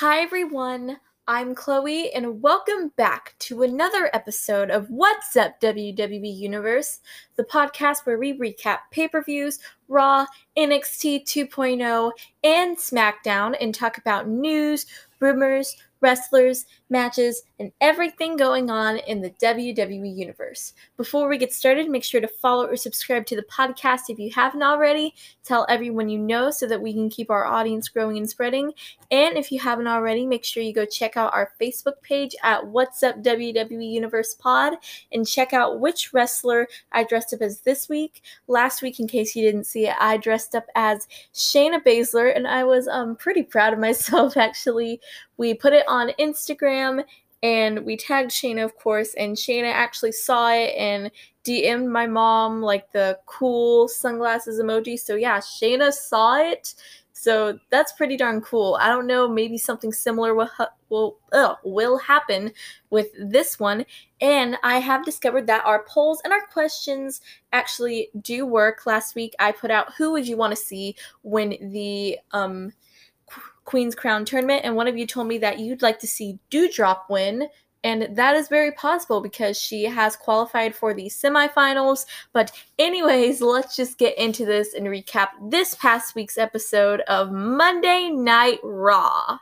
Hi, everyone. I'm Chloe, and welcome back to another episode of What's Up WWE Universe, the podcast where we recap pay per views, Raw, NXT 2.0, and SmackDown, and talk about news, rumors, wrestlers, matches, and everything going on in the WWE Universe. Before we get started, make sure to follow or subscribe to the podcast if you haven't already. Tell everyone you know so that we can keep our audience growing and spreading. And if you haven't already, make sure you go check out our Facebook page at What's Up WWE Universe Pod and check out which wrestler I dressed up as this week. Last week, in case you didn't see it, I dressed up as Shayna Baszler, and I was um, pretty proud of myself actually. We put it on Instagram and we tagged Shayna, of course, and Shayna actually saw it and DM'd my mom like the cool sunglasses emoji. So yeah, Shayna saw it. So that's pretty darn cool. I don't know, maybe something similar will will ugh, will happen with this one. And I have discovered that our polls and our questions actually do work. Last week I put out who would you want to see when the um Queen's Crown tournament, and one of you told me that you'd like to see Doudrop win. And that is very possible because she has qualified for the semifinals. But, anyways, let's just get into this and recap this past week's episode of Monday Night Raw.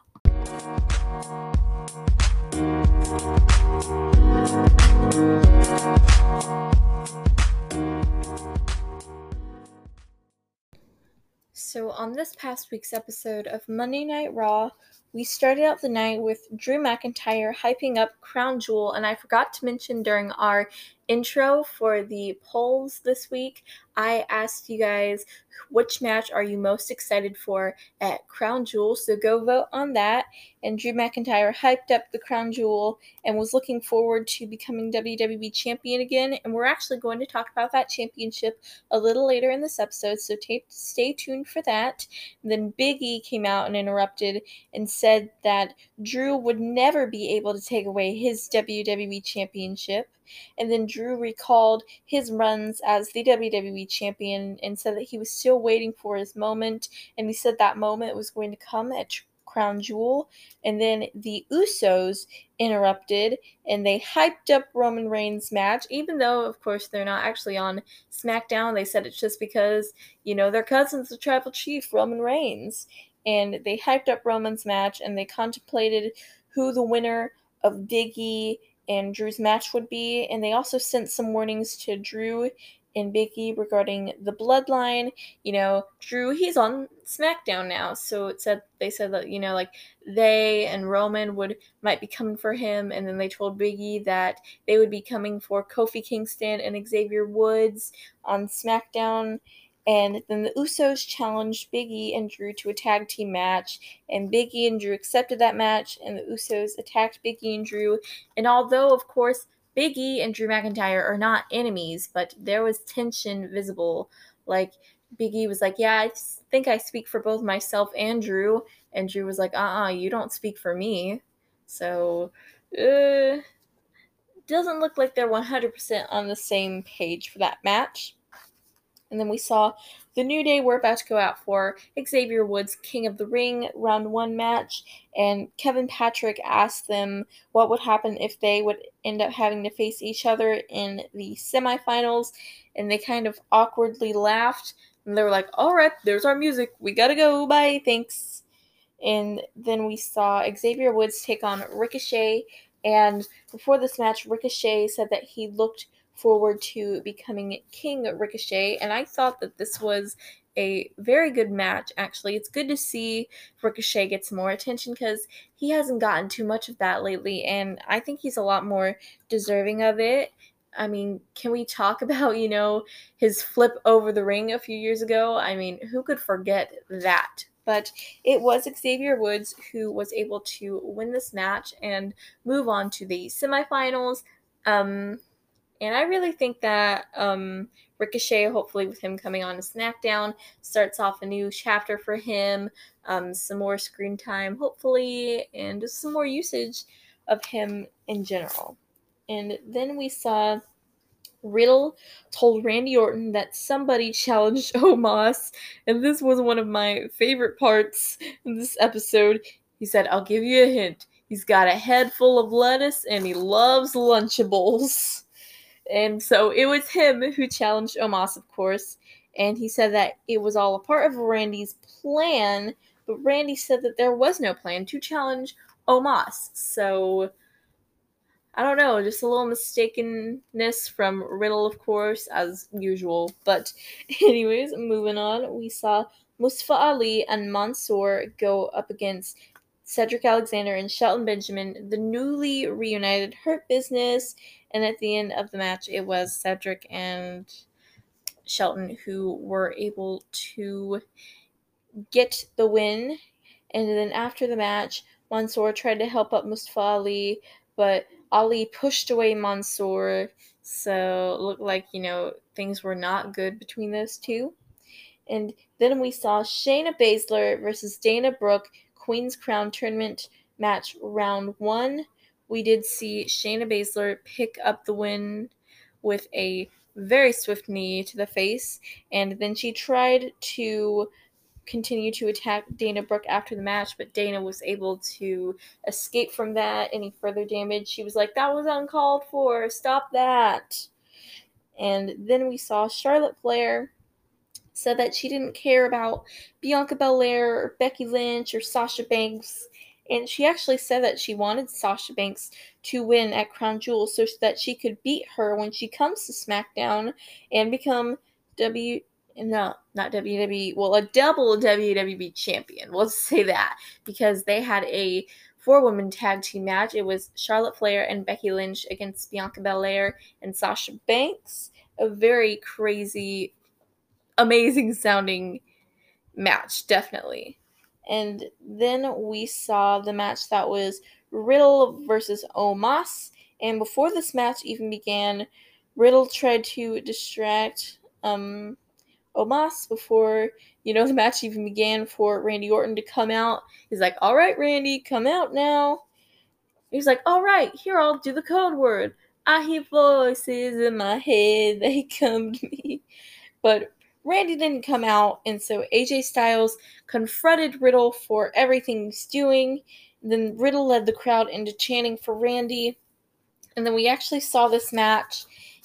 So, on this past week's episode of Monday Night Raw, we started out the night with Drew McIntyre hyping up Crown Jewel, and I forgot to mention during our intro for the polls this week, I asked you guys which match are you most excited for at Crown Jewel. So go vote on that. And Drew McIntyre hyped up the Crown Jewel and was looking forward to becoming WWE champion again. And we're actually going to talk about that championship a little later in this episode. So t- stay tuned for that. And then Big E came out and interrupted and said that Drew would never be able to take away his WWE championship. And then Drew recalled his runs as the WWE champion and said that he was still waiting for his moment. And he said that moment was going to come at Crown Jewel. And then the Usos interrupted and they hyped up Roman Reigns' match, even though, of course, they're not actually on SmackDown. They said it's just because, you know, their cousin's the tribal chief, Roman Reigns. And they hyped up Roman's match and they contemplated who the winner of Biggie and Drew's match would be. And they also sent some warnings to Drew and Biggie regarding the bloodline. You know, Drew, he's on SmackDown now, so it said they said that you know, like they and Roman would might be coming for him, and then they told Biggie that they would be coming for Kofi Kingston and Xavier Woods on SmackDown. And then the Usos challenged Biggie and Drew to a tag team match, and Biggie and Drew accepted that match, and the Usos attacked Biggie and Drew. And although, of course, Biggie and Drew McIntyre are not enemies, but there was tension visible. Like, Biggie was like, Yeah, I think I speak for both myself and Drew. And Drew was like, Uh uh-uh, uh you don't speak for me. So, uh, doesn't look like they're 100% on the same page for that match. And then we saw the New Day were about to go out for Xavier Woods' King of the Ring round one match, and Kevin Patrick asked them what would happen if they would end up having to face each other in the semifinals, and they kind of awkwardly laughed. And they were like, All right, there's our music. We gotta go. Bye. Thanks. And then we saw Xavier Woods take on Ricochet. And before this match, Ricochet said that he looked forward to becoming King Ricochet, and I thought that this was a very good match, actually. It's good to see Ricochet get some more attention because he hasn't gotten too much of that lately, and I think he's a lot more deserving of it. I mean, can we talk about, you know, his flip over the ring a few years ago? I mean, who could forget that? But it was Xavier Woods who was able to win this match and move on to the semifinals. Um, and I really think that um, Ricochet, hopefully with him coming on to SmackDown, starts off a new chapter for him, um, some more screen time, hopefully, and just some more usage of him in general. And then we saw Riddle told Randy Orton that somebody challenged Omos, and this was one of my favorite parts in this episode. He said, I'll give you a hint. He's got a head full of lettuce and he loves Lunchables. And so it was him who challenged Omos, of course. And he said that it was all a part of Randy's plan, but Randy said that there was no plan to challenge Omos. So I don't know, just a little mistakenness from Riddle, of course, as usual. But, anyways, moving on, we saw Mustafa Ali and Mansoor go up against Cedric Alexander and Shelton Benjamin, the newly reunited Hurt Business. And at the end of the match, it was Cedric and Shelton who were able to get the win. And then after the match, Mansoor tried to help up Mustafa Ali, but Ali pushed away Mansoor. So it looked like, you know, things were not good between those two. And then we saw Shayna Baszler versus Dana Brooke Queen's Crown Tournament match round one. We did see Shayna Baszler pick up the win with a very swift knee to the face, and then she tried to continue to attack Dana Brooke after the match, but Dana was able to escape from that. Any further damage, she was like, That was uncalled for, stop that. And then we saw Charlotte Flair said that she didn't care about Bianca Belair or Becky Lynch or Sasha Banks. And she actually said that she wanted Sasha Banks to win at Crown Jewel so that she could beat her when she comes to SmackDown and become W no, not WWE, well, a double WWE champion. We'll say that because they had a four woman tag team match. It was Charlotte Flair and Becky Lynch against Bianca Belair and Sasha Banks. A very crazy amazing sounding match, definitely. And then we saw the match that was Riddle versus Omos. And before this match even began, Riddle tried to distract um, Omos before, you know, the match even began for Randy Orton to come out. He's like, all right, Randy, come out now. He's like, all right, here, I'll do the code word. I hear voices in my head, they come to me. But Randy didn't come out, and so AJ Styles confronted Riddle for everything he's doing. Then Riddle led the crowd into chanting for Randy. And then we actually saw this match,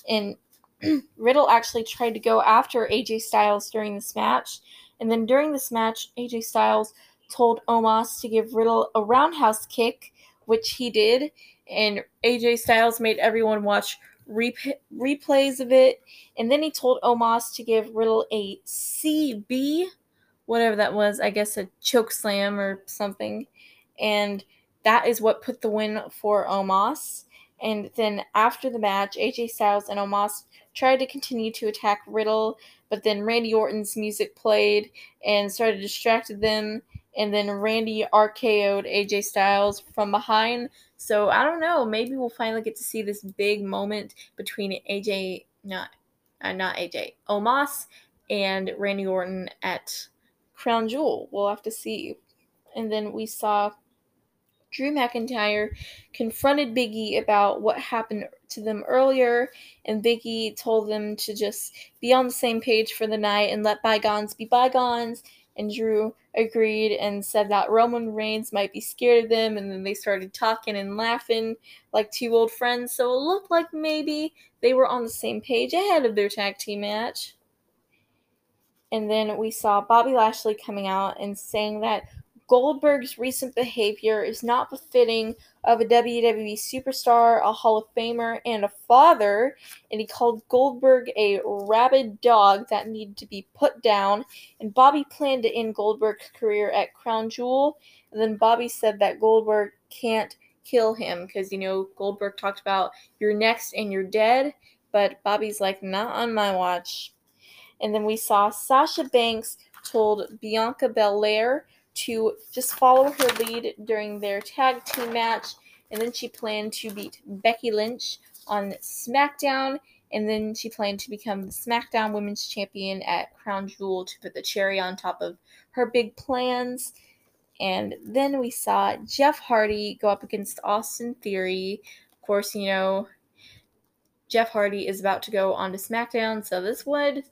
and Riddle actually tried to go after AJ Styles during this match. And then during this match, AJ Styles told Omos to give Riddle a roundhouse kick, which he did. And AJ Styles made everyone watch replays of it, and then he told Omos to give Riddle a CB, whatever that was, I guess a choke slam or something, and that is what put the win for Omos. And then after the match, AJ Styles and Omos tried to continue to attack Riddle, but then Randy Orton's music played and started distracted them. And then Randy RKO'd AJ Styles from behind, so I don't know. Maybe we'll finally get to see this big moment between AJ, not, uh, not AJ, Omos and Randy Orton at Crown Jewel. We'll have to see. And then we saw Drew McIntyre confronted Biggie about what happened to them earlier, and Biggie told them to just be on the same page for the night and let bygones be bygones and Drew agreed and said that Roman Reigns might be scared of them, and then they started talking and laughing like two old friends, so it looked like maybe they were on the same page ahead of their tag team match. And then we saw Bobby Lashley coming out and saying that Goldberg's recent behavior is not befitting of a WWE superstar, a Hall of Famer, and a father, and he called Goldberg a rabid dog that needed to be put down. And Bobby planned to end Goldberg's career at Crown Jewel, and then Bobby said that Goldberg can't kill him because you know Goldberg talked about you're next and you're dead, but Bobby's like not on my watch. And then we saw Sasha Banks told Bianca Belair to just follow her lead during their tag team match, and then she planned to beat Becky Lynch on SmackDown, and then she planned to become the SmackDown Women's Champion at Crown Jewel to put the cherry on top of her big plans. And then we saw Jeff Hardy go up against Austin Theory. Of course, you know, Jeff Hardy is about to go on to SmackDown, so this would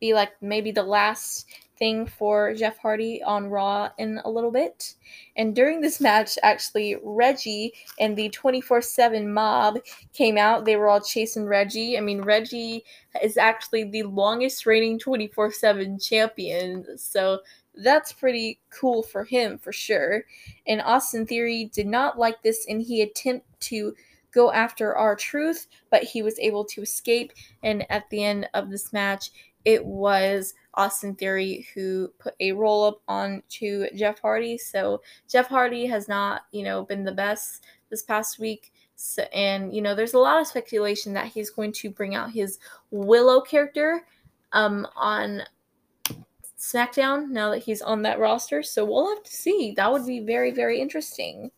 be like maybe the last thing for Jeff Hardy on Raw in a little bit. And during this match, actually, Reggie and the 24 7 mob came out. They were all chasing Reggie. I mean, Reggie is actually the longest reigning 24 7 champion. So that's pretty cool for him for sure. And Austin Theory did not like this and he attempted to go after R-Truth, but he was able to escape. And at the end of this match, it was Austin Theory who put a roll up on to Jeff Hardy. So Jeff Hardy has not, you know, been the best this past week. So, and you know, there's a lot of speculation that he's going to bring out his Willow character um, on SmackDown now that he's on that roster. So we'll have to see. That would be very, very interesting.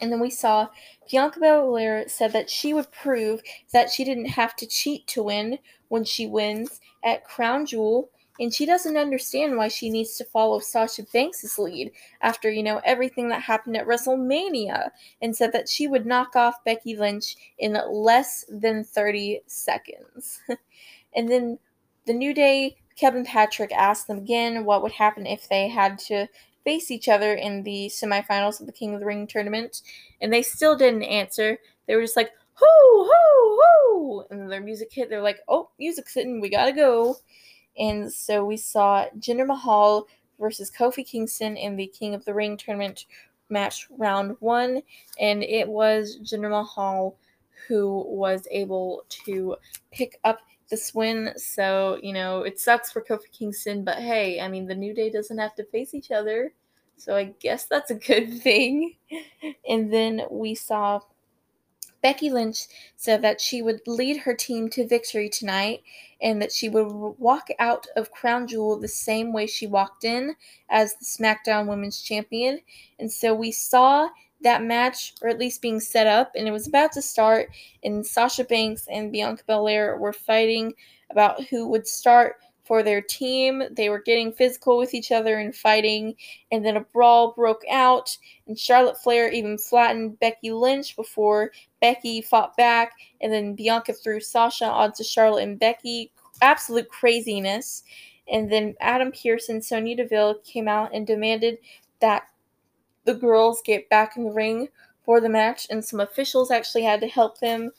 And then we saw Bianca Belair said that she would prove that she didn't have to cheat to win when she wins at Crown Jewel. And she doesn't understand why she needs to follow Sasha Banks' lead after, you know, everything that happened at WrestleMania. And said that she would knock off Becky Lynch in less than 30 seconds. and then the New Day, Kevin Patrick asked them again what would happen if they had to face each other in the semifinals of the King of the Ring tournament, and they still didn't answer. They were just like, hoo, hoo, hoo. And their music hit. They're like, oh, music's hitting. We gotta go. And so we saw Jinder Mahal versus Kofi Kingston in the King of the Ring tournament match round one. And it was Jinder Mahal who was able to pick up this win. So, you know, it sucks for Kofi Kingston, but hey, I mean, the New Day doesn't have to face each other. So I guess that's a good thing. And then we saw Becky Lynch said that she would lead her team to victory tonight and that she would walk out of Crown Jewel the same way she walked in as the SmackDown Women's Champion. And so we saw that match, or at least being set up, and it was about to start. And Sasha Banks and Bianca Belair were fighting about who would start for their team. They were getting physical with each other and fighting, and then a brawl broke out, and Charlotte Flair even flattened Becky Lynch before Becky fought back, and then Bianca threw Sasha onto Charlotte and Becky. Absolute craziness. And then Adam Pearce and Sonya Deville came out and demanded that the girls get back in the ring for the match, and some officials actually had to help them.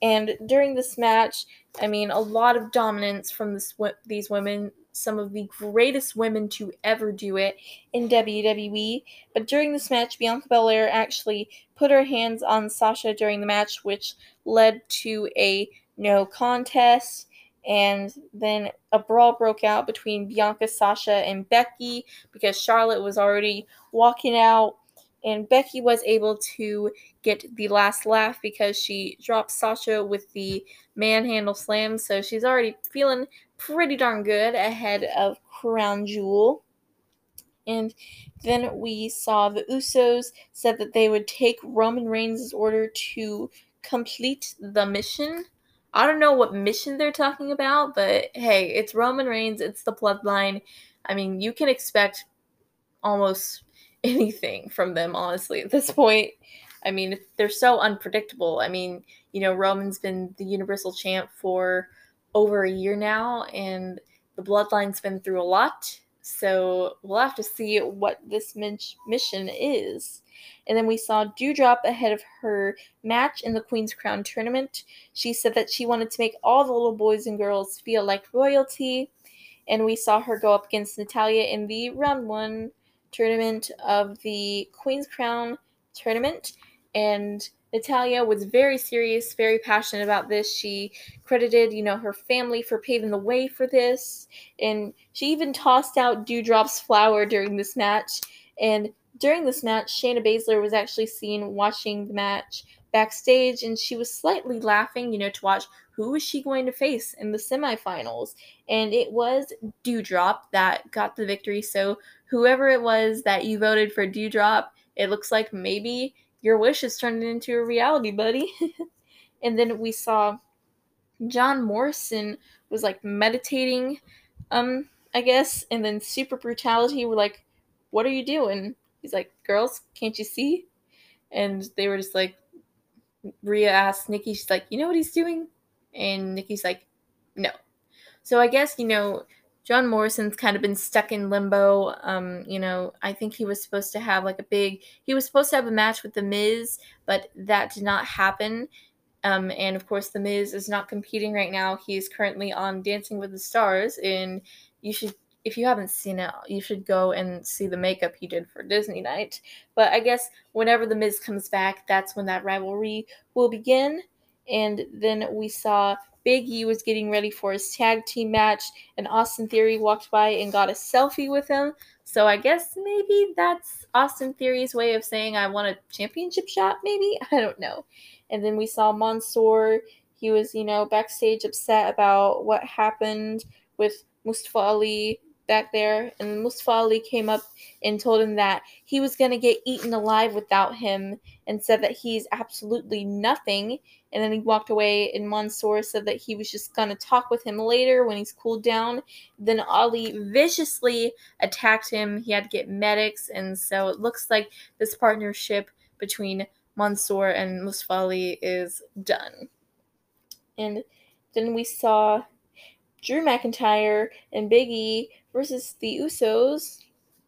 And during this match, I mean, a lot of dominance from this, these women, some of the greatest women to ever do it in WWE. But during this match, Bianca Belair actually put her hands on Sasha during the match, which led to a no contest and then a brawl broke out between Bianca, Sasha, and Becky because Charlotte was already walking out. And Becky was able to get the last laugh because she dropped Sasha with the manhandle slam. So she's already feeling pretty darn good ahead of Crown Jewel. And then we saw the Usos said that they would take Roman Reigns' order to complete the mission. I don't know what mission they're talking about, but hey, it's Roman Reigns, it's the bloodline. I mean, you can expect almost anything from them, honestly, at this point. I mean, they're so unpredictable. I mean, you know, Roman's been the Universal Champ for over a year now, and the bloodline's been through a lot. So we'll have to see what this mission is. And then we saw Doudrop ahead of her match in the Queen's Crown tournament. She said that she wanted to make all the little boys and girls feel like royalty. And we saw her go up against Natalya in the round one tournament of the Queen's Crown tournament. And Natalya was very serious, very passionate about this. She credited, you know, her family for paving the way for this. And she even tossed out Doudrop's flower during this match. And during this match, Shayna Baszler was actually seen watching the match backstage and she was slightly laughing, you know, to watch who was she going to face in the semifinals. And it was Doudrop that got the victory. So whoever it was that you voted for Doudrop, it looks like maybe your wish is turning into a reality, buddy. and then we saw John Morrison was like meditating, um, I guess, and then super brutality were like, What are you doing? He's like, Girls, can't you see? And they were just like, Rhea asked Nikki, she's like, You know what he's doing? And Nikki's like, No. So I guess, you know, John Morrison's kind of been stuck in limbo. Um, you know, I think he was supposed to have like a big, he was supposed to have a match with The Miz, but that did not happen. Um, and of course, The Miz is not competing right now. He is currently on Dancing with the Stars, and you should, if you haven't seen it, you should go and see the makeup he did for Disney Night. But I guess whenever The Miz comes back, that's when that rivalry will begin. And then we saw Big E was getting ready for his tag team match, and Austin Theory walked by and got a selfie with him. So I guess maybe that's Austin Theory's way of saying I want a championship shot, maybe? I don't know. And then we saw Mansoor. He was, you know, backstage upset about what happened with Mustafa Ali back there. And Mustafa Ali came up and told him that he was going to get eaten alive without him and said that he's absolutely nothing and then he walked away and Mansoor said that he was just going to talk with him later when he's cooled down. Then Ali viciously attacked him. He had to get medics and so it looks like this partnership between Mansoor and Mustafa Ali is done. And then we saw Drew McIntyre and Big E versus the Usos.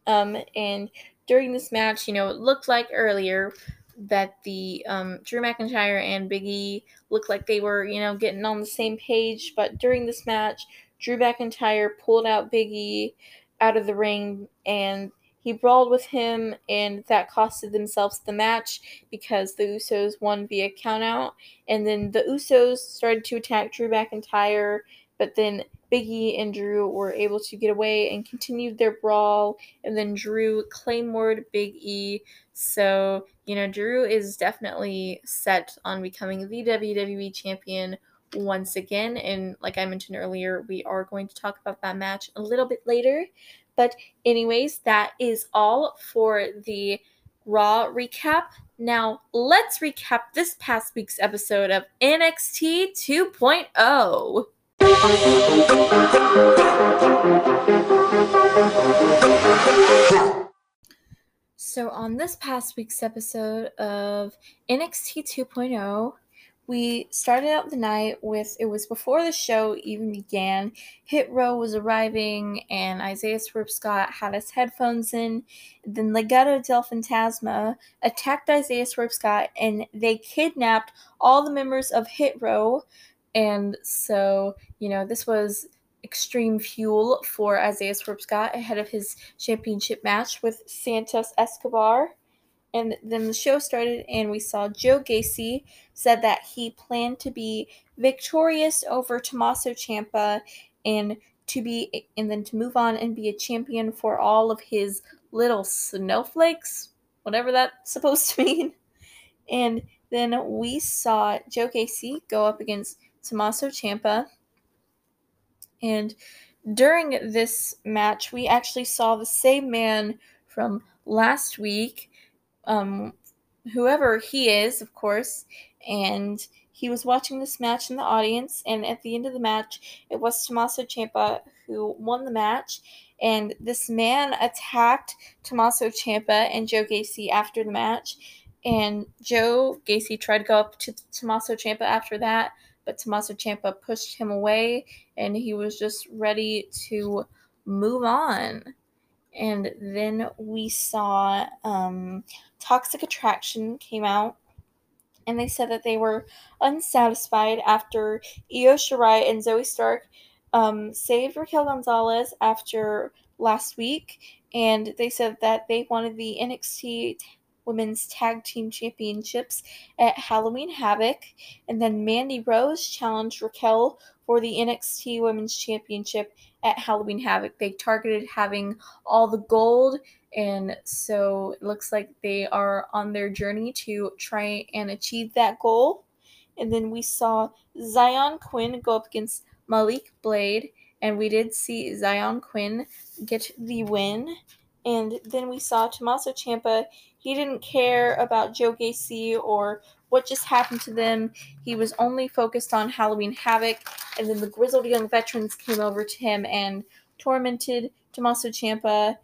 Um, and during this match, you know, it looked like earlier that the um, Drew McIntyre and Big E looked like they were, you know, getting on the same page. But during this match, Drew McIntyre pulled out Big E out of the ring and he brawled with him, and that costed themselves the match because the Usos won via countout. And then the Usos started to attack Drew McIntyre, but then Biggie and Drew were able to get away and continued their brawl. And then Drew claymored Big E. So, you know, Drew is definitely set on becoming the WWE champion once again. And like I mentioned earlier, we are going to talk about that match a little bit later. But, anyways, that is all for the Raw recap. Now, let's recap this past week's episode of NXT 2.0. So, on this past week's episode of NXT 2.0, we started out the night with it was before the show even began. Hit Row was arriving, and Isaiah Swerve Scott had his headphones in. Then Legado del Fantasma attacked Isaiah Swerve Scott, and they kidnapped all the members of Hit Row and so, you know, this was extreme fuel for Isaiah Swerve Scott ahead of his championship match with Santos Escobar. And then the show started, and we saw Joe Gacy said that he planned to be victorious over Tommaso Ciampa and to be and then to move on and be a champion for all of his little snowflakes, whatever that's supposed to mean. And then we saw Joe Gacy go up against Tommaso Ciampa. And during this match, we actually saw the same man from last week, um, whoever he is, of course, and he was watching this match in the audience. And at the end of the match, it was Tommaso Ciampa who won the match. And this man attacked Tommaso Ciampa and Joe Gacy after the match. And Joe Gacy tried to go up to Tommaso Ciampa after that, but Tommaso pushed him away and he was just ready to move on. And then we saw um, Toxic Attraction came out and they said that they were unsatisfied after Io Shirai and Zoey Stark um, saved Raquel Gonzalez after last week, and they said that they wanted the NXT Women's Tag Team Championships at Halloween Havoc. And then Mandy Rose challenged Raquel for the NXT Women's Championship at Halloween Havoc. They targeted having all the gold, and so it looks like they are on their journey to try and achieve that goal. And then we saw Xyon Quinn go up against Malik Blade, and we did see Xyon Quinn get the win. And then we saw Tommaso Ciampa he didn't care about Joe Gacy or what just happened to them. He was only focused on Halloween Havoc, and then the grizzled young veterans came over to him and tormented Tommaso Ciampa,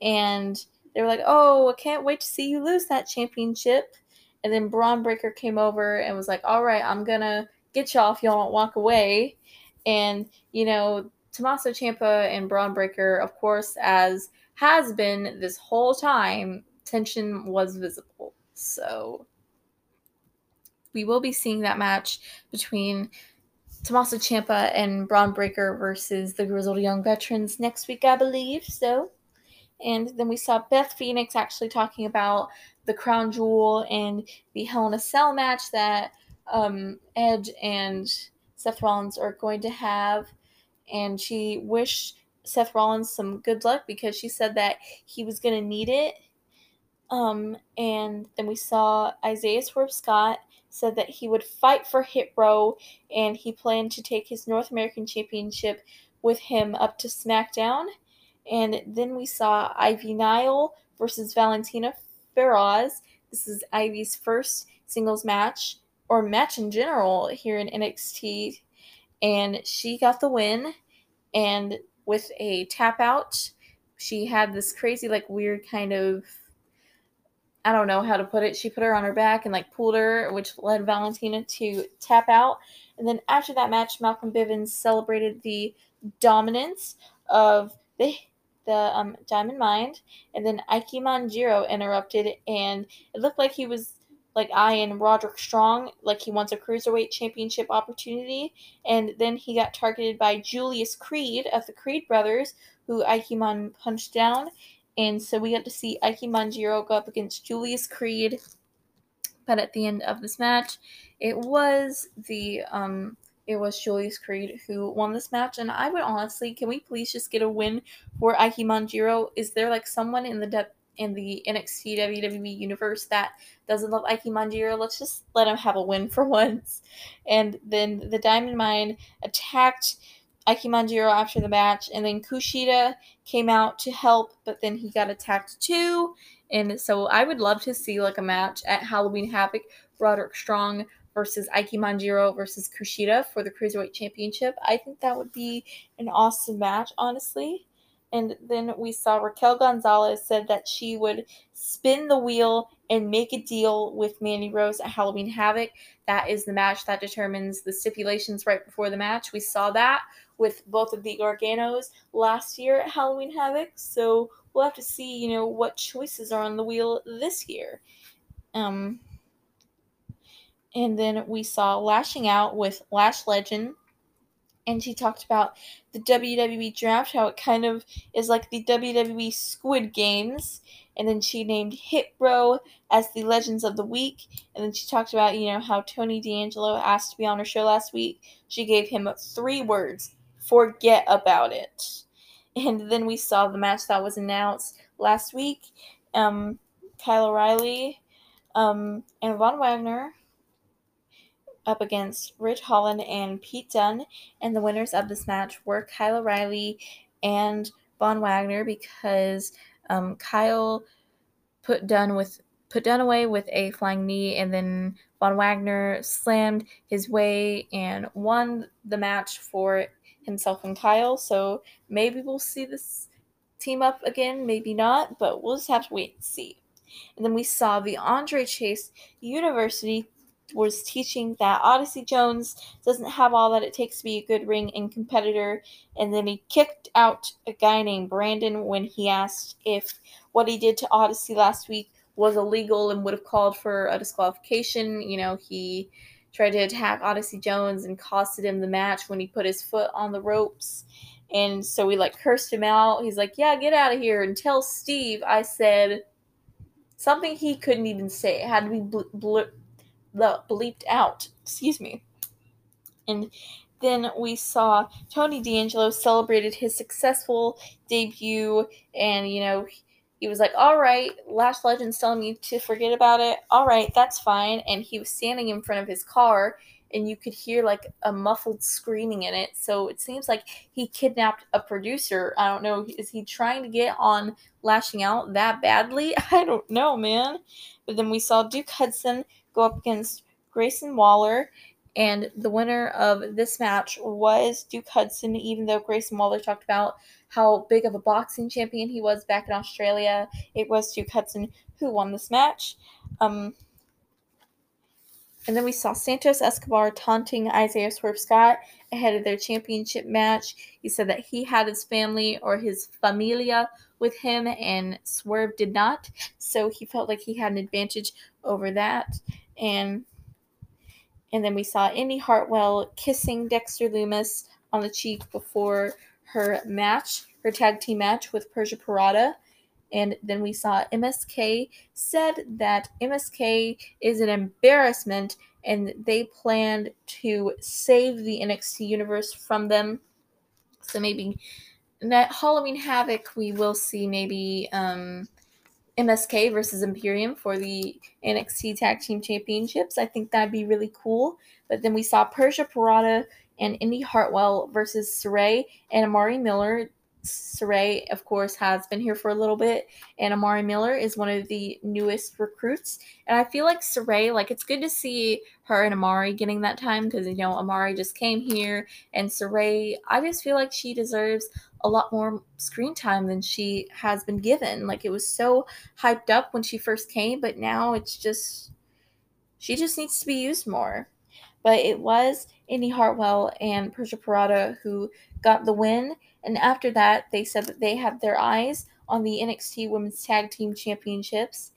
and they were like, "Oh, I can't wait to see you lose that championship." And then Bron Breakker came over and was like, "All right, I'm gonna get y'all if y'all don't walk away." And you know, Tommaso Ciampa and Bron Breakker, of course, as has been this whole time, tension was visible. So we will be seeing that match between Tommaso Ciampa and Bron Breakker versus the Grizzled Young Veterans next week, I believe. So, and then we saw Beth Phoenix actually talking about the crown jewel and the Hell in a Cell match that um, Edge and Seth Rollins are going to have. And she wished Seth Rollins some good luck because she said that he was going to need it. Um, and then we saw Isaiah Swerve Scott said that he would fight for Hit Row and he planned to take his North American Championship with him up to SmackDown. And then we saw Ivy Nile versus Valentina Feroz. This is Ivy's first singles match or match in general here in NXT. And she got the win. And with a tap out, she had this crazy, like, weird kind of I don't know how to put it. She put her on her back and like pulled her, which led Valentina to tap out. And then after that match, Malcolm Bivens celebrated the dominance of the the um, Diamond Mine. and then Ikemen Jiro interrupted, and it looked like he was like eyeing Roderick Strong, like he wants a cruiserweight championship opportunity, and then he got targeted by Julius Creed of the Creed brothers, who Ikemen punched down, and so we got to see Ikemen Jiro go up against Julius Creed. But at the end of this match, it was the um it was Julius Creed who won this match. And I would honestly, can we please just get a win for Ikemen Jiro? Is there like someone in the depth in the NXT WWE universe that doesn't love Ike Manjiro? Let's just let him have a win for once. And then the Diamond Mine attacked Ikemen Jiro after the match, and then Kushida came out to help, but then he got attacked too. And so I would love to see like a match at Halloween Havoc, Roderick Strong versus Ikemen Jiro versus Kushida for the Cruiserweight Championship. I think that would be an awesome match, honestly. And then we saw Raquel Gonzalez said that she would spin the wheel and make a deal with Mandy Rose at Halloween Havoc. That is the match that determines the stipulations right before the match. We saw that with both of the Garganos last year at Halloween Havoc. So we'll have to see, you know, what choices are on the wheel this year. Um, and then we saw Lashing Out with Lash Legend. And she talked about the WWE draft, how it kind of is like the WWE Squid Games. And then she named Hit Row as the Legends of the Week. And then she talked about, you know, how Tony D'Angelo asked to be on her show last week. She gave him three words forget about it. And then we saw the match that was announced last week. Um, Kyle O'Reilly um, and Von Wagner up against Ridge Holland and Pete Dunne. And the winners of this match were Kyle O'Reilly and Von Wagner because um, Kyle put Dunne with put Dunne away with a flying knee, and then Von Wagner slammed his way and won the match for himself and Kyle. So maybe we'll see this team up again, maybe not, but we'll just have to wait and see. And then we saw the Andre Chase University was teaching that Odyssey Jones doesn't have all that it takes to be a good ring and competitor. And then he kicked out a guy named Brandon when he asked if what he did to Odyssey last week was illegal and would have called for a disqualification. You know, he tried to attack Odyssey Jones and costed him the match when he put his foot on the ropes. And so we like cursed him out. He's like, "Yeah, get out of here and tell Steve I said something he couldn't even say. It had to be ble- ble- bleeped out. Excuse me." And then we saw Tony D'Angelo celebrated his successful debut, and you know he was like, All right, Lash Legend's telling me to forget about it. All right, that's fine. And he was standing in front of his car, and you could hear like a muffled screaming in it. So it seems like he kidnapped a producer. I don't know. Is he trying to get on lashing out that badly? I don't know, man. But then we saw Duke Hudson go up against Grayson Waller. And the winner of this match was Duke Hudson, even though Grayson Waller talked about how big of a boxing champion he was back in Australia. It was Duke Hudson who won this match. Um, And then we saw Santos Escobar taunting Isaiah Swerve Scott ahead of their championship match. He said that he had his family or his familia with him, and Swerve did not. So he felt like he had an advantage over that. And and then we saw Indi Hartwell kissing Dexter Lumis on the cheek before her match, her tag team match with Persia Pirotta. And then we saw MSK said that MSK is an embarrassment and they planned to save the NXT universe from them. So maybe at Halloween Havoc, we will see maybe um, MSK versus Imperium for the NXT Tag Team Championships. I think that'd be really cool. But then we saw Persia Pirotta and Indi Hartwell versus Sarray and Amari Miller Sarray, of course, has been here for a little bit, and Amari Miller is one of the newest recruits. And I feel like Sarray, like it's good to see her and Amari getting that time because you know Amari just came here, and Sarray, I just feel like she deserves a lot more screen time than she has been given. Like it was so hyped up when she first came, but now it's just she just needs to be used more. But it was Indi Hartwell and Persia Pirotta who got the win and after that, they said that they had their eyes on the NXT Women's Tag Team Championships.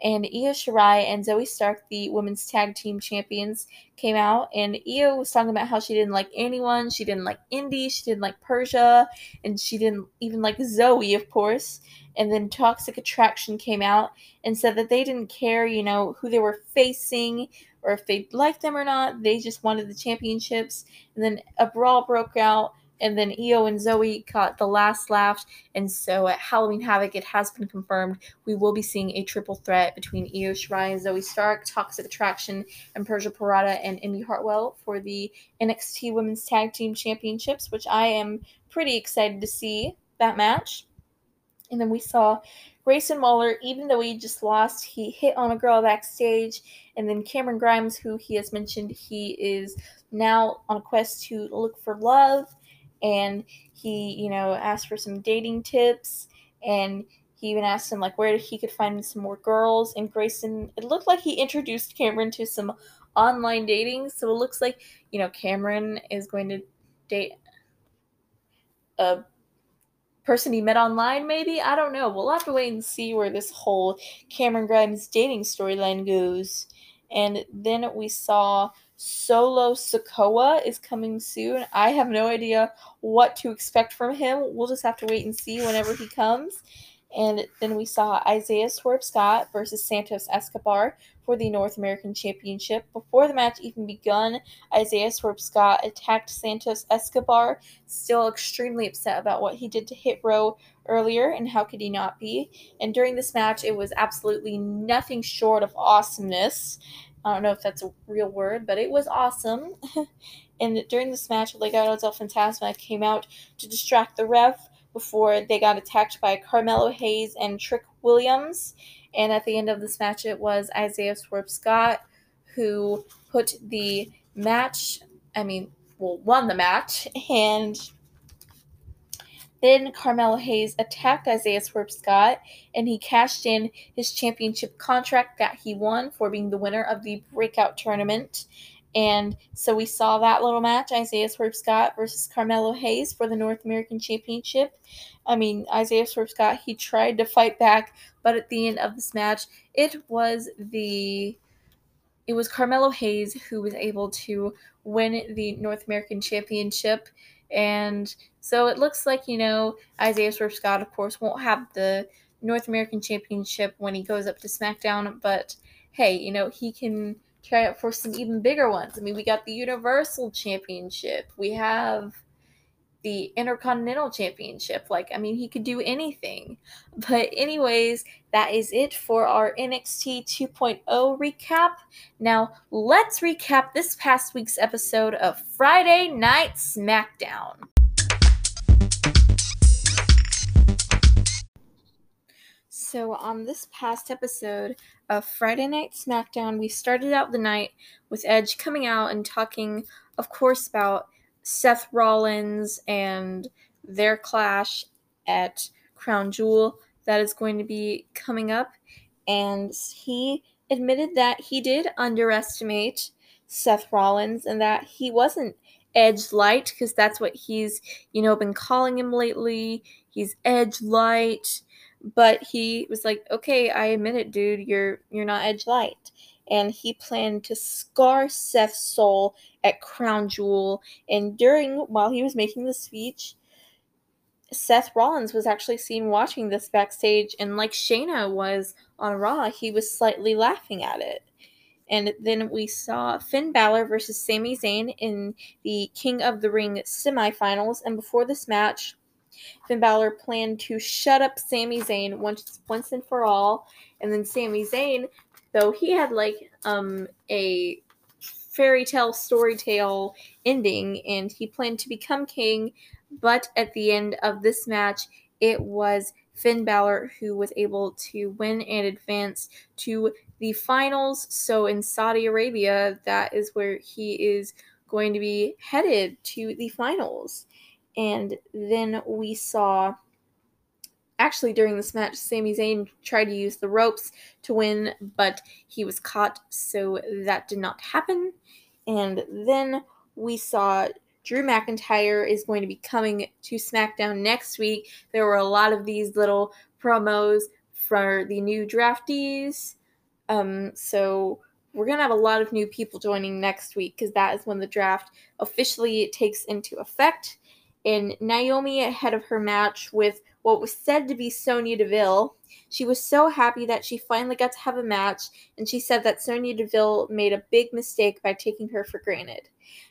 And Io Shirai and Zoey Stark, the women's tag team champions, came out. And Io was talking about how she didn't like anyone. She didn't like Indi. She didn't like Persia. And she didn't even like Zoe, of course. And then Toxic Attraction came out and said that they didn't care, you know, who they were facing or if they liked them or not. They just wanted the championships. And then a brawl broke out and then Io and Zoe caught the last laugh. And so at Halloween Havoc, it has been confirmed we will be seeing a triple threat between Io Shirai and Zoey Stark, Toxic Attraction, and Persia Pirotta and Indi Hartwell for the NXT Women's Tag Team Championships, which I am pretty excited to see that match. And then we saw Grayson Waller, even though he just lost, he hit on a girl backstage. And then Cameron Grimes, who he has mentioned, he is now on a quest to look for love. And he, you know, asked for some dating tips. And he even asked him like where he could find some more girls. And Grayson it looked like he introduced Cameron to some online dating. So it looks like you know Cameron is going to date a person he met online maybe I don't know we'll have to wait and see where this whole Cameron Grimes dating storyline goes and then we saw Solo Sikoa is coming soon. I have no idea what to expect from him. We'll just have to wait and see whenever he comes. And then we saw Isaiah Swerve Scott versus Santos Escobar for the North American Championship. Before the match even begun, Isaiah Swerve Scott attacked Santos Escobar, still extremely upset about what he did to Hit Row earlier, and how could he not be? And during this match, it was absolutely nothing short of awesomeness. I don't know if that's a real word, but it was awesome. and during this match, Legado del Fantasma came out to distract the ref before they got attacked by Carmelo Hayes and Trick Williams. And at the end of this match, it was Isaiah Swerve Scott who put the match, I mean, well, won the match. And then Carmelo Hayes attacked Isaiah Swerve Scott and he cashed in his championship contract that he won for being the winner of the breakout tournament. And so we saw that little match Isaiah Swerve Scott versus Carmelo Hayes for the North American Championship. I mean, Isaiah Swerve Scott, he tried to fight back, but at the end of this match, it was the it was Carmelo Hayes who was able to win the North American Championship. And so it looks like, you know, Isaiah Swerve Scott, of course, won't have the North American Championship when he goes up to SmackDown, but hey, you know, he can try out for some even bigger ones. I mean, we got the Universal Championship. We have the Intercontinental Championship. Like, I mean, he could do anything. But, anyways, that is it for our NXT 2.0 recap. Now, let's recap this past week's episode of Friday Night SmackDown. So, on this past episode of Friday Night SmackDown, we started out the night with Edge coming out and talking, of course, about Seth Rollins and their clash at Crown Jewel that is going to be coming up. And he admitted that he did underestimate Seth Rollins and that he wasn't edge light because that's what he's, you know, been calling him lately. He's edge light, but he was like, "Okay, I admit it, dude. You're you're not edge light." And he planned to scar Seth's soul at Crown Jewel. And during while he was making the speech, Seth Rollins was actually seen watching this backstage, and like Shayna was on Raw, he was slightly laughing at it. And then we saw Finn Balor versus Sami Zayn in the King of the Ring semifinals. And before this match, Finn Balor planned to shut up Sami Zayn once once and for all. And then Sami Zayn, though he had like um a fairy tale story tale ending and he planned to become king, but at the end of this match, it was Finn Balor who was able to win and advance to the finals. So in Saudi Arabia, that is where he is going to be headed to the finals. And then we saw actually during this match, Sami Zayn tried to use the ropes to win, but he was caught, so that did not happen. And then we saw Drew McIntyre is going to be coming to SmackDown next week. There were a lot of these little promos for the new draftees. Um, so we're going to have a lot of new people joining next week because that is when the draft officially takes into effect. And Naomi, ahead of her match with what was said to be Sonya Deville, she was so happy that she finally got to have a match, and she said that Sonya Deville made a big mistake by taking her for granted.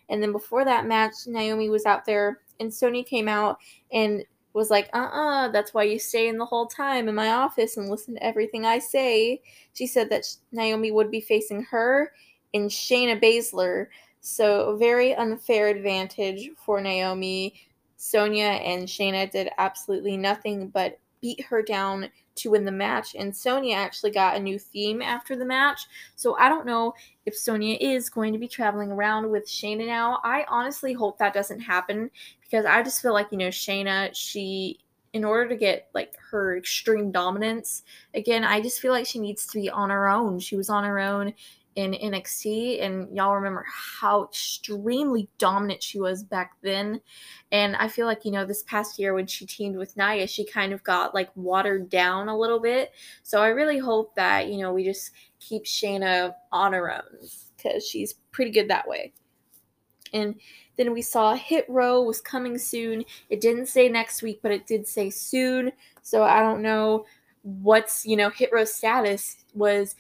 And then before that match, Naomi was out there and Sonya came out and was like, uh uh-uh, uh, that's why you stay in the whole time in my office and listen to everything I say. She said that Naomi would be facing her and Shayna Baszler. So, very unfair advantage for Naomi. Sonya and Shayna did absolutely nothing but beat her down to win the match. And Sonya actually got a new theme after the match. So I don't know if Sonya is going to be traveling around with Shayna now. I honestly hope that doesn't happen because I just feel like, you know, Shayna, she in order to get like her extreme dominance again, I just feel like she needs to be on her own. She was on her own in NXT, and y'all remember how extremely dominant she was back then. And I feel like, you know, this past year when she teamed with Nia, she kind of got like watered down a little bit. So I really hope that, you know, we just keep Shayna on her own because she's pretty good that way. And then we saw Hit Row was coming soon. It didn't say next week, but it did say soon. So I don't know what's, you know, Hit Row's status was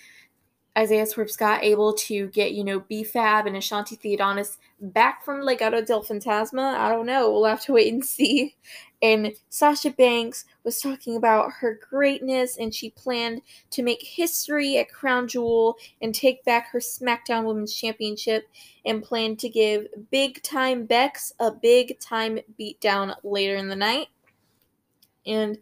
Isaiah Swerve Scott able to get, you know, B-Fab and Ashante Thee Adonis back from Legado del Fantasma? I don't know. We'll have to wait and see. And Sasha Banks was talking about her greatness and she planned to make history at Crown Jewel and take back her SmackDown Women's Championship and planned to give big time Bex a big time beatdown later in the night. And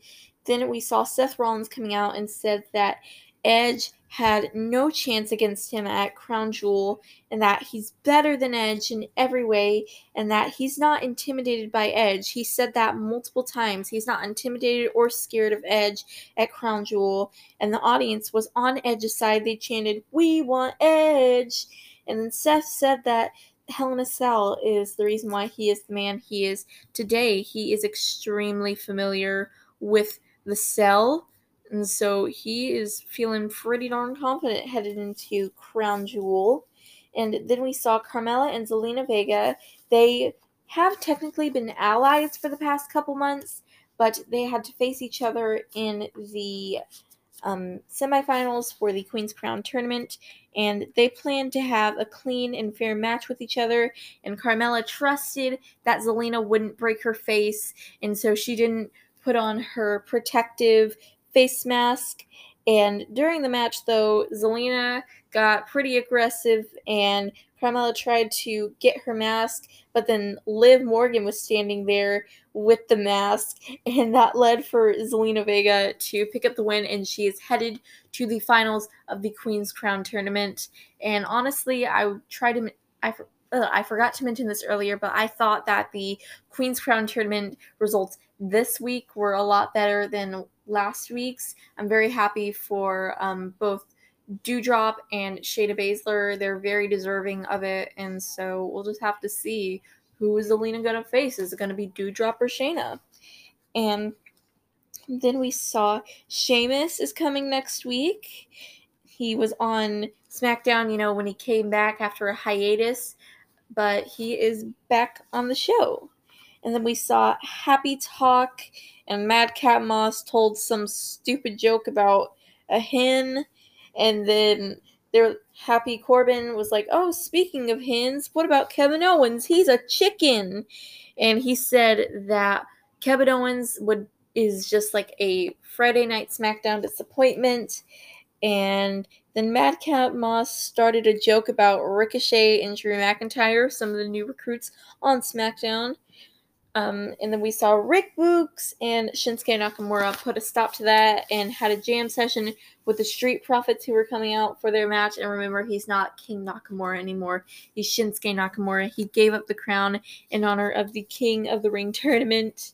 then we saw Seth Rollins coming out and said that Edge had no chance against him at Crown Jewel, and that he's better than Edge in every way, and that he's not intimidated by Edge. He said that multiple times. He's not intimidated or scared of Edge at Crown Jewel, and the audience was on Edge's side. They chanted, We want Edge! And then Seth said that Hell in a Cell is the reason why he is the man he is today. He is extremely familiar with the cell and so he is feeling pretty darn confident headed into Crown Jewel. And then we saw Carmella and Zelina Vega. They have technically been allies for the past couple months, but they had to face each other in the um, semifinals for the Queen's Crown tournament, and they planned to have a clean and fair match with each other. And Carmella trusted that Zelina wouldn't break her face, and so she didn't put on her protective face mask. And during the match, though, Zelina got pretty aggressive and Carmella tried to get her mask, but then Liv Morgan was standing there with the mask, and that led for Zelina Vega to pick up the win, and she is headed to the finals of the Queen's Crown tournament. And honestly, I tried to. I, I forgot to mention this earlier, but I thought that the Queen's Crown tournament results this week were a lot better than last week's. I'm very happy for um, both Doudrop and Shayna Baszler, they're very deserving of it, and so we'll just have to see who is Zelina gonna face. Is it gonna be Doudrop or Shayna? And then we saw Sheamus is coming next week. He was on SmackDown, you know, when he came back after a hiatus, but he is back on the show. And then we saw Happy Talk, and Madcap Moss told some stupid joke about a hen, and then their Happy Corbin was like, "Oh, speaking of hens, what about Kevin Owens? He's a chicken." And he said that Kevin Owens would is just like a Friday night SmackDown disappointment. And then Madcap Moss started a joke about Ricochet and Drew McIntyre, some of the new recruits on SmackDown. Um, and then we saw Rick Boogs and Shinsuke Nakamura put a stop to that and had a jam session with the Street Profits who were coming out for their match. And remember, he's not King Nakamura anymore. He's Shinsuke Nakamura. He gave up the crown in honor of the King of the Ring tournament.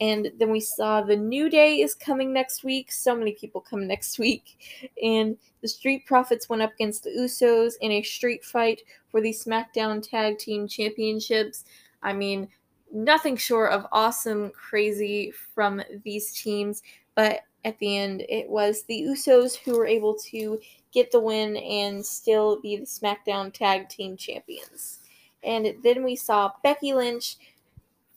And then we saw the New Day is coming next week. So many people come next week. And the Street Profits went up against the Usos in a street fight for the SmackDown Tag Team Championships. I mean, nothing short of awesome, crazy from these teams. But at the end, it was the Usos who were able to get the win and still be the SmackDown Tag Team Champions. And then we saw Becky Lynch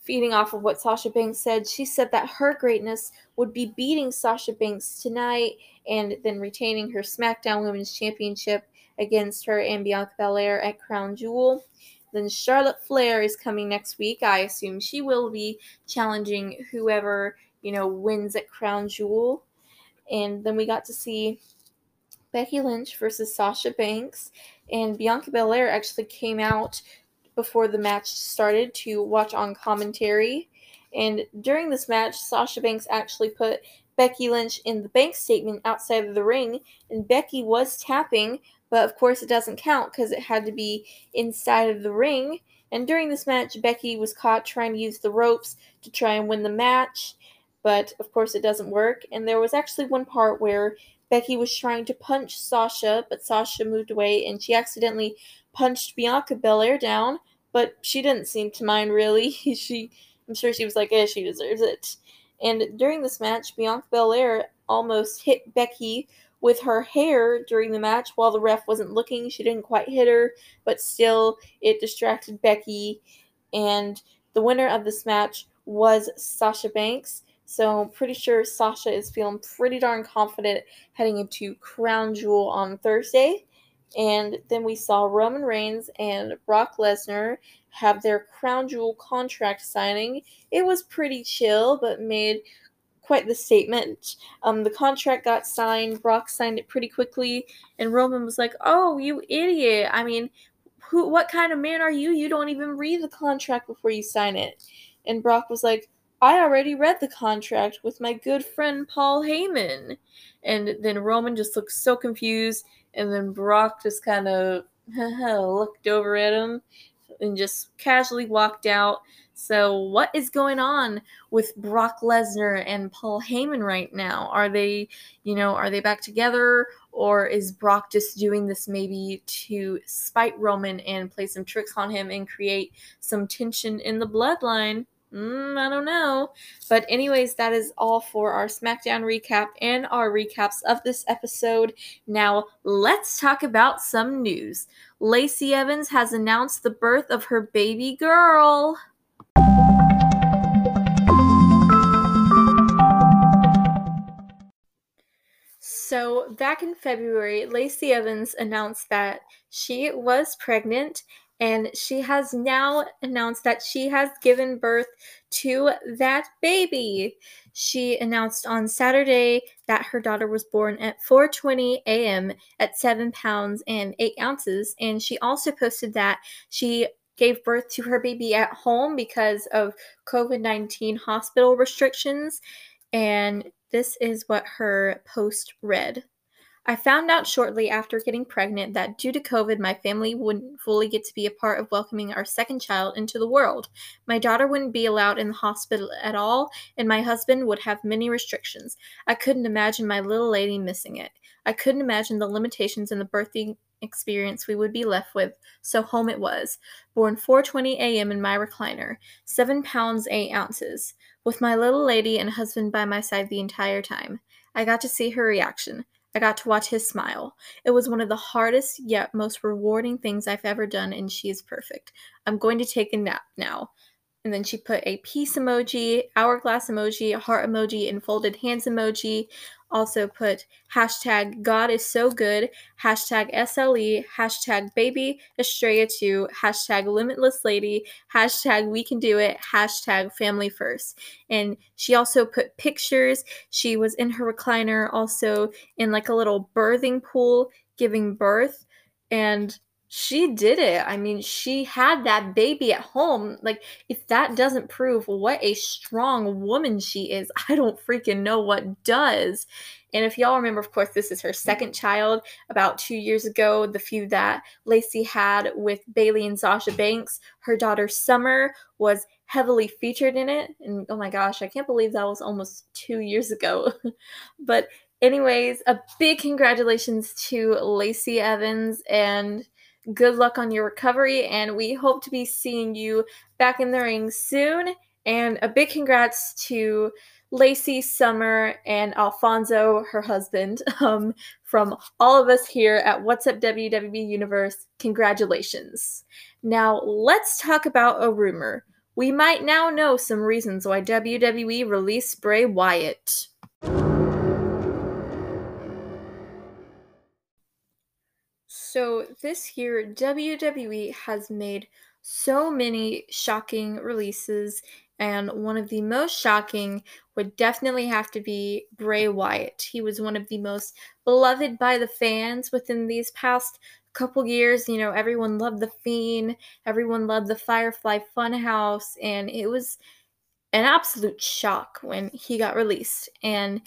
feeding off of what Sasha Banks said, she said that her greatness would be beating Sasha Banks tonight and then retaining her SmackDown Women's Championship against her and Bianca Belair at Crown Jewel. Then Charlotte Flair is coming next week. I assume she will be challenging whoever, you know, wins at Crown Jewel. And then we got to see Becky Lynch versus Sasha Banks. And Bianca Belair actually came out before the match started to watch on commentary. And during this match, Sasha Banks actually put Becky Lynch in the bank statement outside of the ring, and Becky was tapping, but of course it doesn't count because it had to be inside of the ring. And during this match, Becky was caught trying to use the ropes to try and win the match, but of course it doesn't work. And there was actually one part where Becky was trying to punch Sasha, but Sasha moved away and she accidentally punched Bianca Belair down, but she didn't seem to mind really. she, I'm sure she was like, "Yeah, she deserves it." And during this match, Bianca Belair almost hit Becky with her hair during the match while the ref wasn't looking. She didn't quite hit her, but still, it distracted Becky. And the winner of this match was Sasha Banks. So I'm pretty sure Sasha is feeling pretty darn confident heading into Crown Jewel on Thursday. And then we saw Roman Reigns and Brock Lesnar have their crown jewel contract signing. It was pretty chill, but made quite the statement. Um, the contract got signed. Brock signed it pretty quickly, and Roman was like, "Oh, you idiot! I mean, who? What kind of man are you? You don't even read the contract before you sign it." And Brock was like, "I already read the contract with my good friend Paul Heyman." And then Roman just looked so confused and then Brock just kind of looked over at him and just casually walked out. So, what is going on with Brock Lesnar and Paul Heyman right now? Are they, you know, are they back together? Or is Brock just doing this maybe to spite Roman and play some tricks on him and create some tension in the bloodline? Mm, I don't know. But, anyways, that is all for our SmackDown recap and our recaps of this episode. Now, let's talk about some news. Lacey Evans has announced the birth of her baby girl. So, back in February, Lacey Evans announced that she was pregnant and she has now announced that she has given birth to that baby. She announced on Saturday that her daughter was born at 4:20 a.m. at 7 pounds and 8 ounces and she also posted that she gave birth to her baby at home because of COVID-19 hospital restrictions and this is what her post read. I found out shortly after getting pregnant that due to COVID, my family wouldn't fully get to be a part of welcoming our second child into the world. My daughter wouldn't be allowed in the hospital at all, and my husband would have many restrictions. I couldn't imagine my little lady missing it. I couldn't imagine the limitations in the birthing experience we would be left with, so home it was. Born 4:20 a.m. in my recliner, 7 pounds 8 ounces, with my little lady and husband by my side the entire time. I got to see her reaction. I got to watch his smile. It was one of the hardest yet most rewarding things I've ever done, and she is perfect. I'm going to take a nap now. And then she put a peace emoji, hourglass emoji, heart emoji, and folded hands emoji also put hashtag God is so good, hashtag SLE, hashtag baby Estrella 2, hashtag limitless lady, hashtag we can do it, hashtag family first. And she also put pictures. She was in her recliner, also in like a little birthing pool, giving birth. And she did it. I mean, she had that baby at home. Like, if that doesn't prove what a strong woman she is, I don't freaking know what does. And if y'all remember, of course, this is her second child. About two years ago, the feud that Lacey had with Bayley and Sasha Banks, her daughter Summer was heavily featured in it. And oh my gosh, I can't believe that was almost two years ago. but, anyways, a big congratulations to Lacey Evans and good luck on your recovery, and we hope to be seeing you back in the ring soon. And a big congrats to Lacey, Summer, and Alfonso, her husband, um, from all of us here at What's Up WWE Universe. Congratulations. Now, let's talk about a rumor. We might now know some reasons why WWE released Bray Wyatt. So, this year, WWE has made so many shocking releases, and one of the most shocking would definitely have to be Bray Wyatt. He was one of the most beloved by the fans within these past couple years. You know, everyone loved The Fiend, everyone loved the Firefly Funhouse, and it was an absolute shock when he got released. And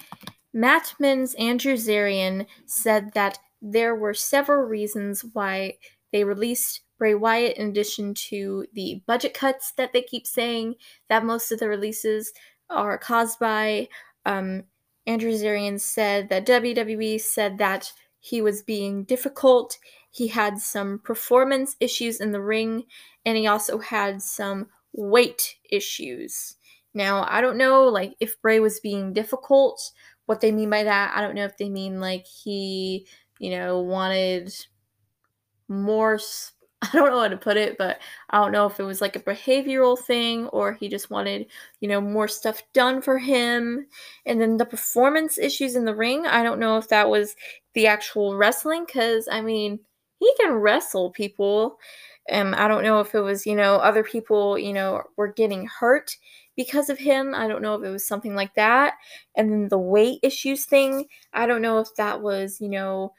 Mat Men's Andrew Zarian said that there were several reasons why they released Bray Wyatt, in addition to the budget cuts that they keep saying that most of the releases are caused by. Um, Andrew Zarian said that WWE said that he was being difficult. He had some performance issues in the ring, and he also had some weight issues. Now, I don't know like if Bray was being difficult, what they mean by that. I don't know if they mean like he you know, wanted more. I don't know how to put it, but I don't know if it was like a behavioral thing or he just wanted, you know, more stuff done for him. And then the performance issues in the ring, I don't know if that was the actual wrestling because, I mean, he can wrestle people. And I don't know if it was, you know, other people, you know, were getting hurt because of him. I don't know if it was something like that. And then the weight issues thing, I don't know if that was, you know,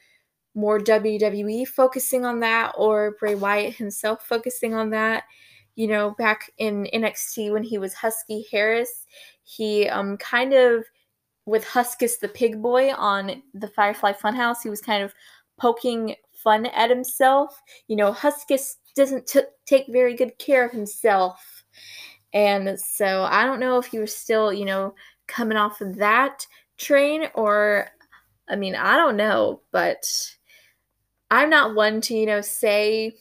more WWE focusing on that or Bray Wyatt himself focusing on that. You know, back in NXT when he was Husky Harris, he um kind of with Huskus the Pig Boy on the Firefly Funhouse, he was kind of poking fun at himself. You know, Huskus doesn't t- take very good care of himself. And so I don't know if he was still, you know, coming off of that train or I mean, I don't know, but I'm not one to, you know, say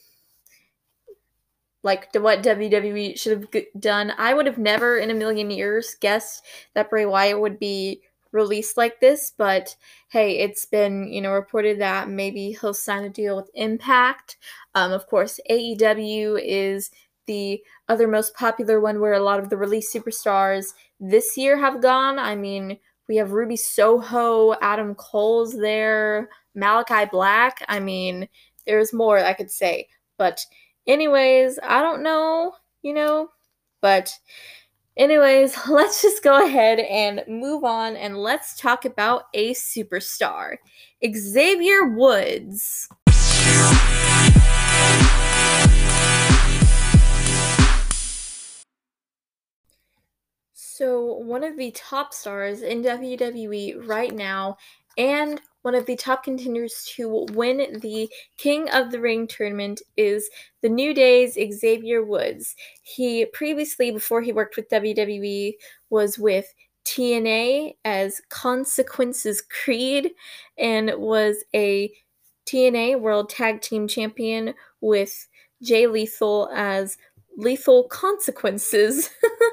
like what WWE should have done. I would have never in a million years guessed that Bray Wyatt would be released like this, but hey, it's been, you know, reported that maybe he'll sign a deal with Impact. Um, of course, AEW is the other most popular one where a lot of the release superstars this year have gone. I mean, we have Ruby Soho, Adam Cole's there, Malakai Black. I mean, there's more I could say. But, anyways, I don't know, you know. But, anyways, let's just go ahead and move on and let's talk about a superstar Xavier Woods. So, one of the top stars in WWE right now and one of the top contenders to win the King of the Ring tournament is the New Day's Xavier Woods. He previously, before he worked with WWE, was with TNA as Consequences Creed and was a TNA World Tag Team Champion with Jay Lethal as Lethal Consequences.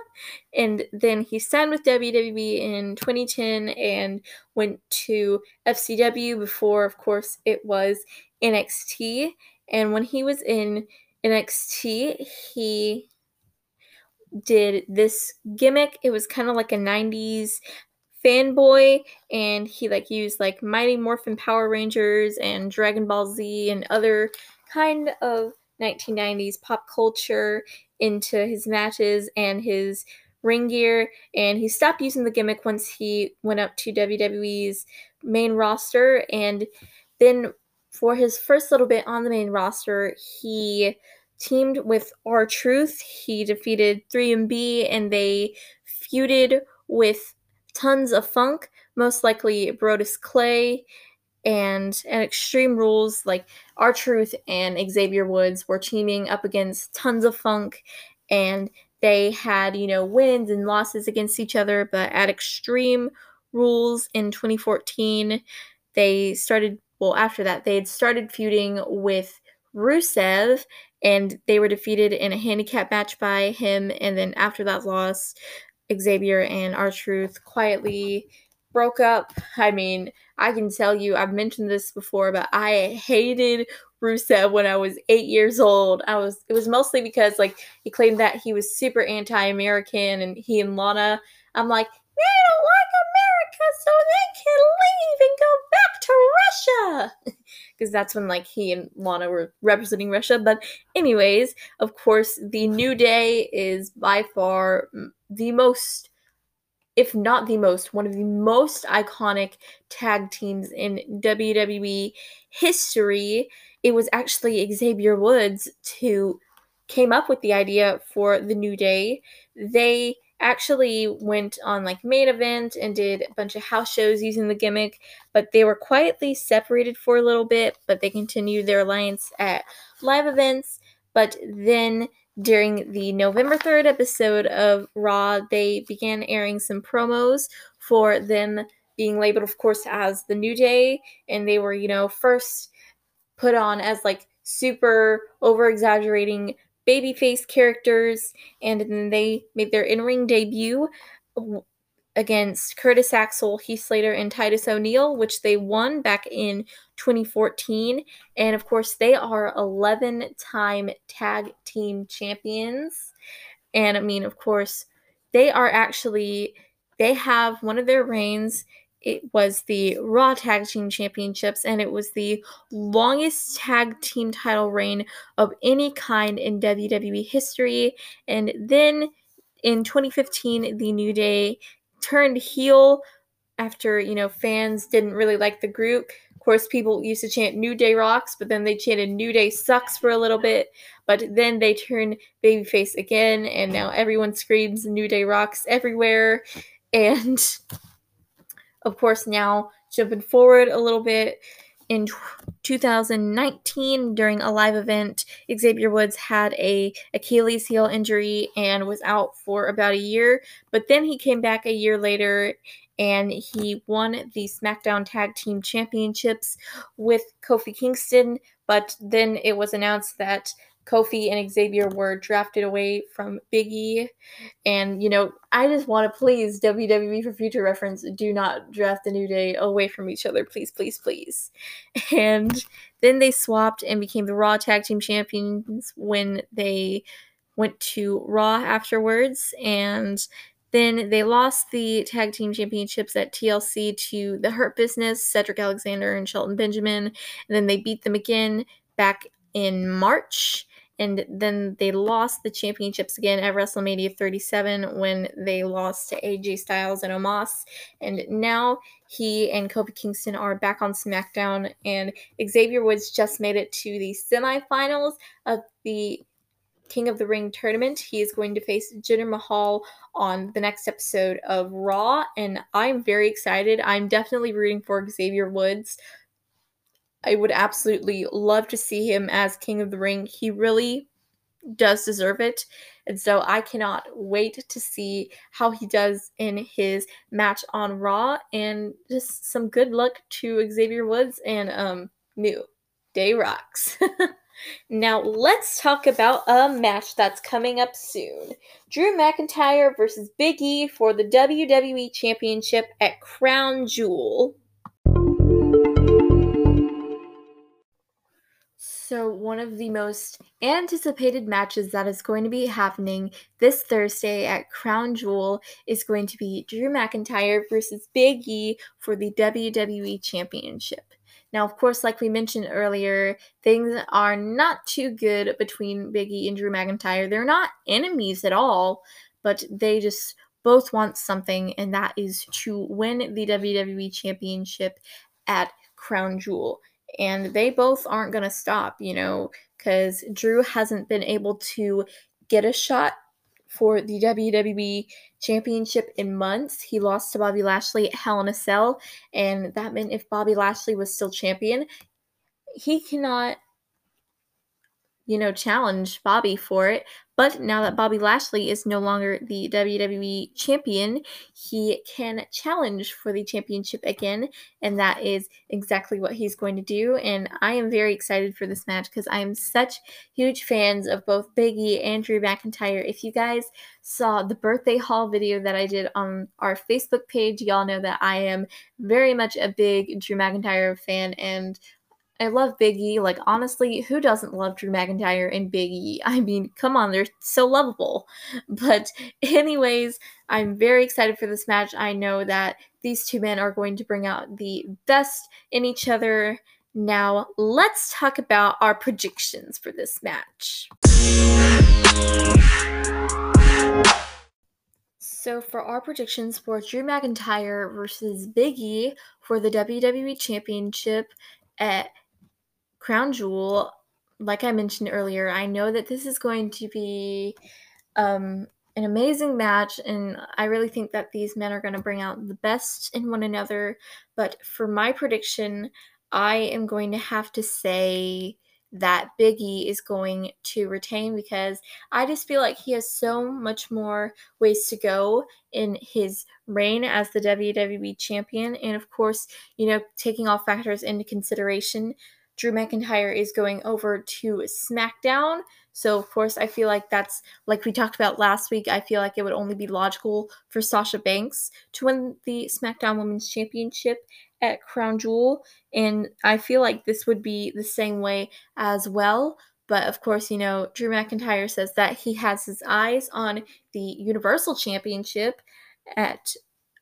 and then he signed with WWE in 2010 and went to FCW before, of course, it was NXT. And when he was in NXT, he did this gimmick. It was kind of like a 90s fanboy and he like used like Mighty Morphin Power Rangers and Dragon Ball Z and other kind of 1990s pop culture into his matches and his ring gear and he stopped using the gimmick once he went up to WWE's main roster and then for his first little bit on the main roster he teamed with R-Truth. He defeated 3MB and they feuded with tons of funk, most likely Brodus Clay and and Extreme Rules like R-Truth and Xavier Woods were teaming up against tons of funk and they had, you know, wins and losses against each other, but at Extreme Rules in 2014, they started well after that they had started feuding with Rusev and they were defeated in a handicap match by him and then after that loss Xavier and R-Truth quietly broke up. I mean, I can tell you, I've mentioned this before, but I hated Rusev when I was eight years old. I was it was mostly because like he claimed that he was super anti-American, and he and Lana. I'm like, they don't like America, so they can leave and go back to Russia. Because that's when like he and Lana were representing Russia. But anyways, of course, the New Day is by far the most if not the most, one of the most iconic tag teams in WWE history. It was actually Xavier Woods who came up with the idea for the New Day. They actually went on like main event and did a bunch of house shows using the gimmick, but they were quietly separated for a little bit, but they continued their alliance at live events. But then during the November 3rd episode of Raw, they began airing some promos for them being labeled, of course, as the New Day. And they were, you know, first put on as like super over exaggerating babyface characters. And then they made their in ring debut against Curtis Axel, Heath Slater, and Titus O'Neil, which they won back in 2014. And of course, they are 11 time tag team champions. And I mean, of course, they are actually, they have one of their reigns. It was the Raw Tag Team Championships, and it was the longest tag team title reign of any kind in WWE history. And then in 2015, the New Day turned heel after, you know, fans didn't really like the group. Of course, people used to chant New Day rocks, but then they chanted New Day sucks for a little bit. But then they turned babyface again, and now everyone screams New Day rocks everywhere. And of course, now jumping forward a little bit, in 2019 during a live event xavier woods had a achilles heel injury and was out for about a year but then he came back a year later and he won the smackdown tag team championships with kofi kingston but then it was announced that Kofi and Xavier were drafted away from Biggie. And, you know, I just want to please WWE for future reference do not draft the New Day away from each other. Please, please, please. And then they swapped and became the Raw Tag Team Champions when they went to Raw afterwards. And then they lost the tag team championships at TLC to the Hurt Business, Cedric Alexander and Shelton Benjamin. And then they beat them again back in March and then they lost the championships again at WrestleMania 37 when they lost to AJ Styles and Omos. And now he and Kofi Kingston are back on SmackDown, and Xavier Woods just made it to the semifinals of the King of the Ring tournament. He is going to face Jinder Mahal on the next episode of Raw, and I'm very excited. I'm definitely rooting for Xavier Woods. I would absolutely love to see him as King of the Ring. He really does deserve it. And so I cannot wait to see how he does in his match on Raw and just some good luck to Xavier Woods and um New Day Rocks. now let's talk about a match that's coming up soon. Drew McIntyre versus Big E for the WWE Championship at Crown Jewel. So, one of the most anticipated matches that is going to be happening this Thursday at Crown Jewel is going to be Drew McIntyre versus Big E for the WWE Championship. Now, of course, like we mentioned earlier, things are not too good between Big E and Drew McIntyre. They're not enemies at all, but they just both want something, and that is to win the WWE Championship at Crown Jewel and they both aren't going to stop, you know, because Drew hasn't been able to get a shot for the WWE Championship in months. He lost to Bobby Lashley at Hell in a Cell, and that meant if Bobby Lashley was still champion, he cannot you know, challenge Bobby for it. But now that Bobby Lashley is no longer the WWE champion, he can challenge for the championship again. And that is exactly what he's going to do. And I am very excited for this match because I am such huge fans of both Biggie and Drew McIntyre. If you guys saw the birthday haul video that I did on our Facebook page, y'all know that I am very much a big Drew McIntyre fan and I love Big E. Like, honestly, who doesn't love Drew McIntyre and Big E? I mean, come on, they're so lovable. But, anyways, I'm very excited for this match. I know that these two men are going to bring out the best in each other. Now, let's talk about our predictions for this match. So, for our predictions for Drew McIntyre versus Big E for the WWE Championship at Crown Jewel, like I mentioned earlier, I know that this is going to be um, an amazing match, and I really think that these men are going to bring out the best in one another. But for my prediction, I am going to have to say that Biggie is going to retain because I just feel like he has so much more ways to go in his reign as the WWE champion. And of course, you know, taking all factors into consideration, Drew McIntyre is going over to SmackDown. So, of course, I feel like that's like we talked about last week. I feel like it would only be logical for Sasha Banks to win the SmackDown Women's Championship at Crown Jewel. And I feel like this would be the same way as well. But of course, you know, Drew McIntyre says that he has his eyes on the Universal Championship at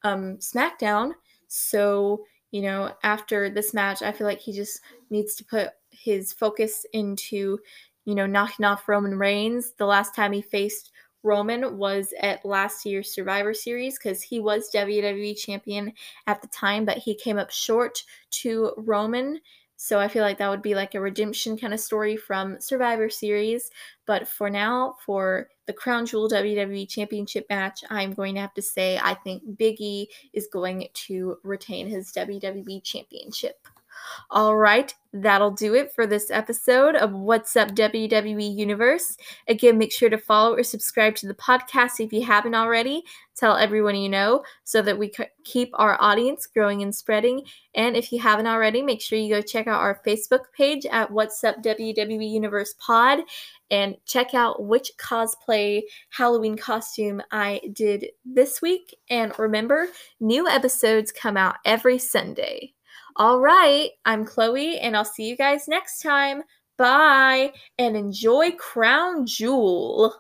um, SmackDown. So, you know, after this match, I feel like he just needs to put his focus into, you know, knocking off Roman Reigns. The last time he faced Roman was at last year's Survivor Series because he was WWE champion at the time, but he came up short to Roman. So I feel like that would be like a redemption kind of story from Survivor Series. But for now, for the Crown Jewel WWE Championship match, I'm going to have to say I think Big E is going to retain his WWE Championship. All right, that'll do it for this episode of What's Up WWE Universe. Again, make sure to follow or subscribe to the podcast if you haven't already. Tell everyone you know so that we keep our audience growing and spreading. And if you haven't already, make sure you go check out our Facebook page at What's Up WWE Universe Pod and check out which cosplay Halloween costume I did this week. And remember, new episodes come out every Sunday. All right, I'm Chloe, and I'll see you guys next time. Bye, and enjoy Crown Jewel.